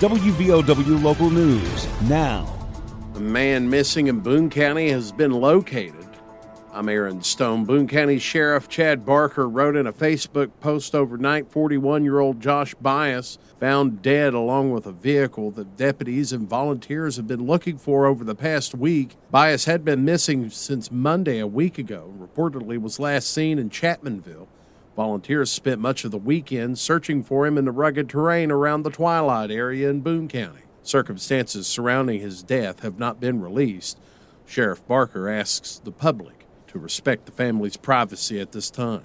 WVOW Local News now. The man missing in Boone County has been located. I'm Aaron Stone. Boone County Sheriff Chad Barker wrote in a Facebook post overnight 41 year old Josh Bias found dead along with a vehicle that deputies and volunteers have been looking for over the past week. Bias had been missing since Monday a week ago, reportedly was last seen in Chapmanville. Volunteers spent much of the weekend searching for him in the rugged terrain around the Twilight area in Boone County. Circumstances surrounding his death have not been released. Sheriff Barker asks the public to respect the family's privacy at this time.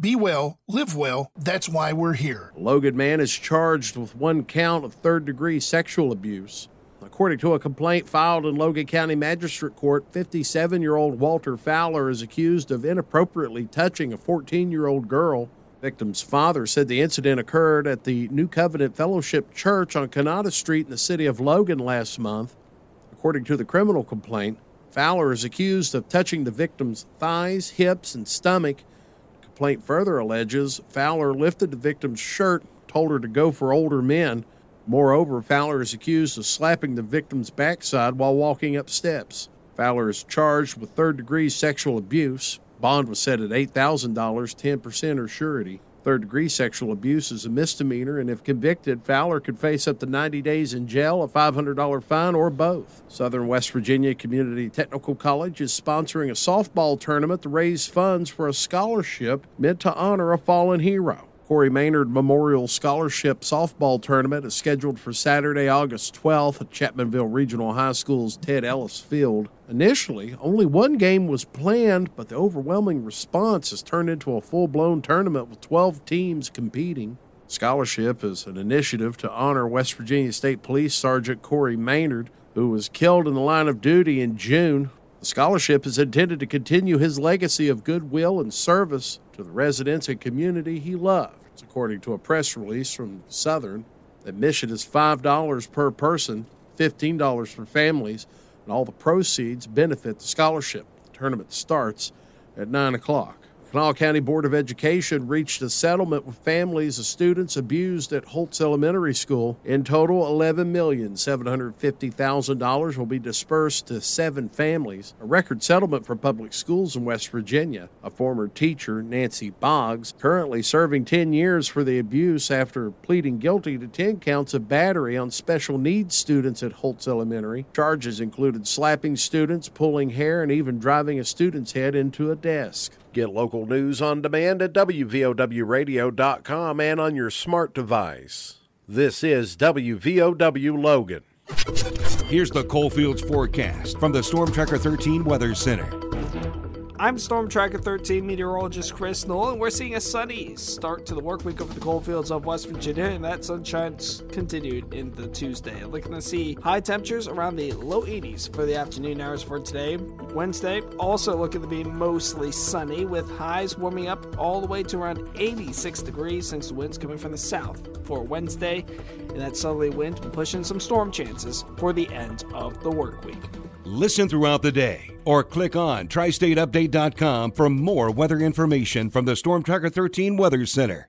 Be well, live well. That's why we're here. Logan man is charged with one count of third degree sexual abuse. According to a complaint filed in Logan County Magistrate Court, 57 year old Walter Fowler is accused of inappropriately touching a 14 year old girl. Victim's father said the incident occurred at the New Covenant Fellowship Church on Kanata Street in the city of Logan last month. According to the criminal complaint, Fowler is accused of touching the victim's thighs, hips, and stomach complaint further alleges Fowler lifted the victim's shirt, told her to go for older men. Moreover, Fowler is accused of slapping the victim's backside while walking up steps. Fowler is charged with third degree sexual abuse. Bond was set at $8,000, 10% or surety. Third degree sexual abuse is a misdemeanor, and if convicted, Fowler could face up to 90 days in jail, a $500 fine, or both. Southern West Virginia Community Technical College is sponsoring a softball tournament to raise funds for a scholarship meant to honor a fallen hero. Corey Maynard Memorial Scholarship Softball Tournament is scheduled for Saturday, August 12th at Chapmanville Regional High School's Ted Ellis Field. Initially, only one game was planned, but the overwhelming response has turned into a full blown tournament with 12 teams competing. Scholarship is an initiative to honor West Virginia State Police Sergeant Corey Maynard, who was killed in the line of duty in June. The scholarship is intended to continue his legacy of goodwill and service to the residents and community he loved. According to a press release from Southern, admission is $5 per person, $15 for families, and all the proceeds benefit the scholarship. The tournament starts at 9 o'clock. Kanawha County Board of Education reached a settlement with families of students abused at Holz Elementary School. In total, $11,750,000 will be dispersed to seven families, a record settlement for public schools in West Virginia. A former teacher, Nancy Boggs, currently serving 10 years for the abuse after pleading guilty to 10 counts of battery on special needs students at Holz Elementary. Charges included slapping students, pulling hair, and even driving a student's head into a desk. Get local news on demand at WVOWradio.com and on your smart device. This is WVOW Logan. Here's the Coalfields forecast from the Storm Tracker 13 Weather Center. I'm Storm Tracker 13 meteorologist Chris Noel, and we're seeing a sunny start to the work week over the coalfields of West Virginia, and that sunshine's continued into Tuesday. Looking to see high temperatures around the low 80s for the afternoon hours for today. Wednesday, also looking to be mostly sunny, with highs warming up all the way to around 86 degrees since the wind's coming from the south for Wednesday, and that southerly wind pushing some storm chances for the end of the work week. Listen throughout the day or click on tristateupdate.com for more weather information from the Storm Tracker 13 Weather Center.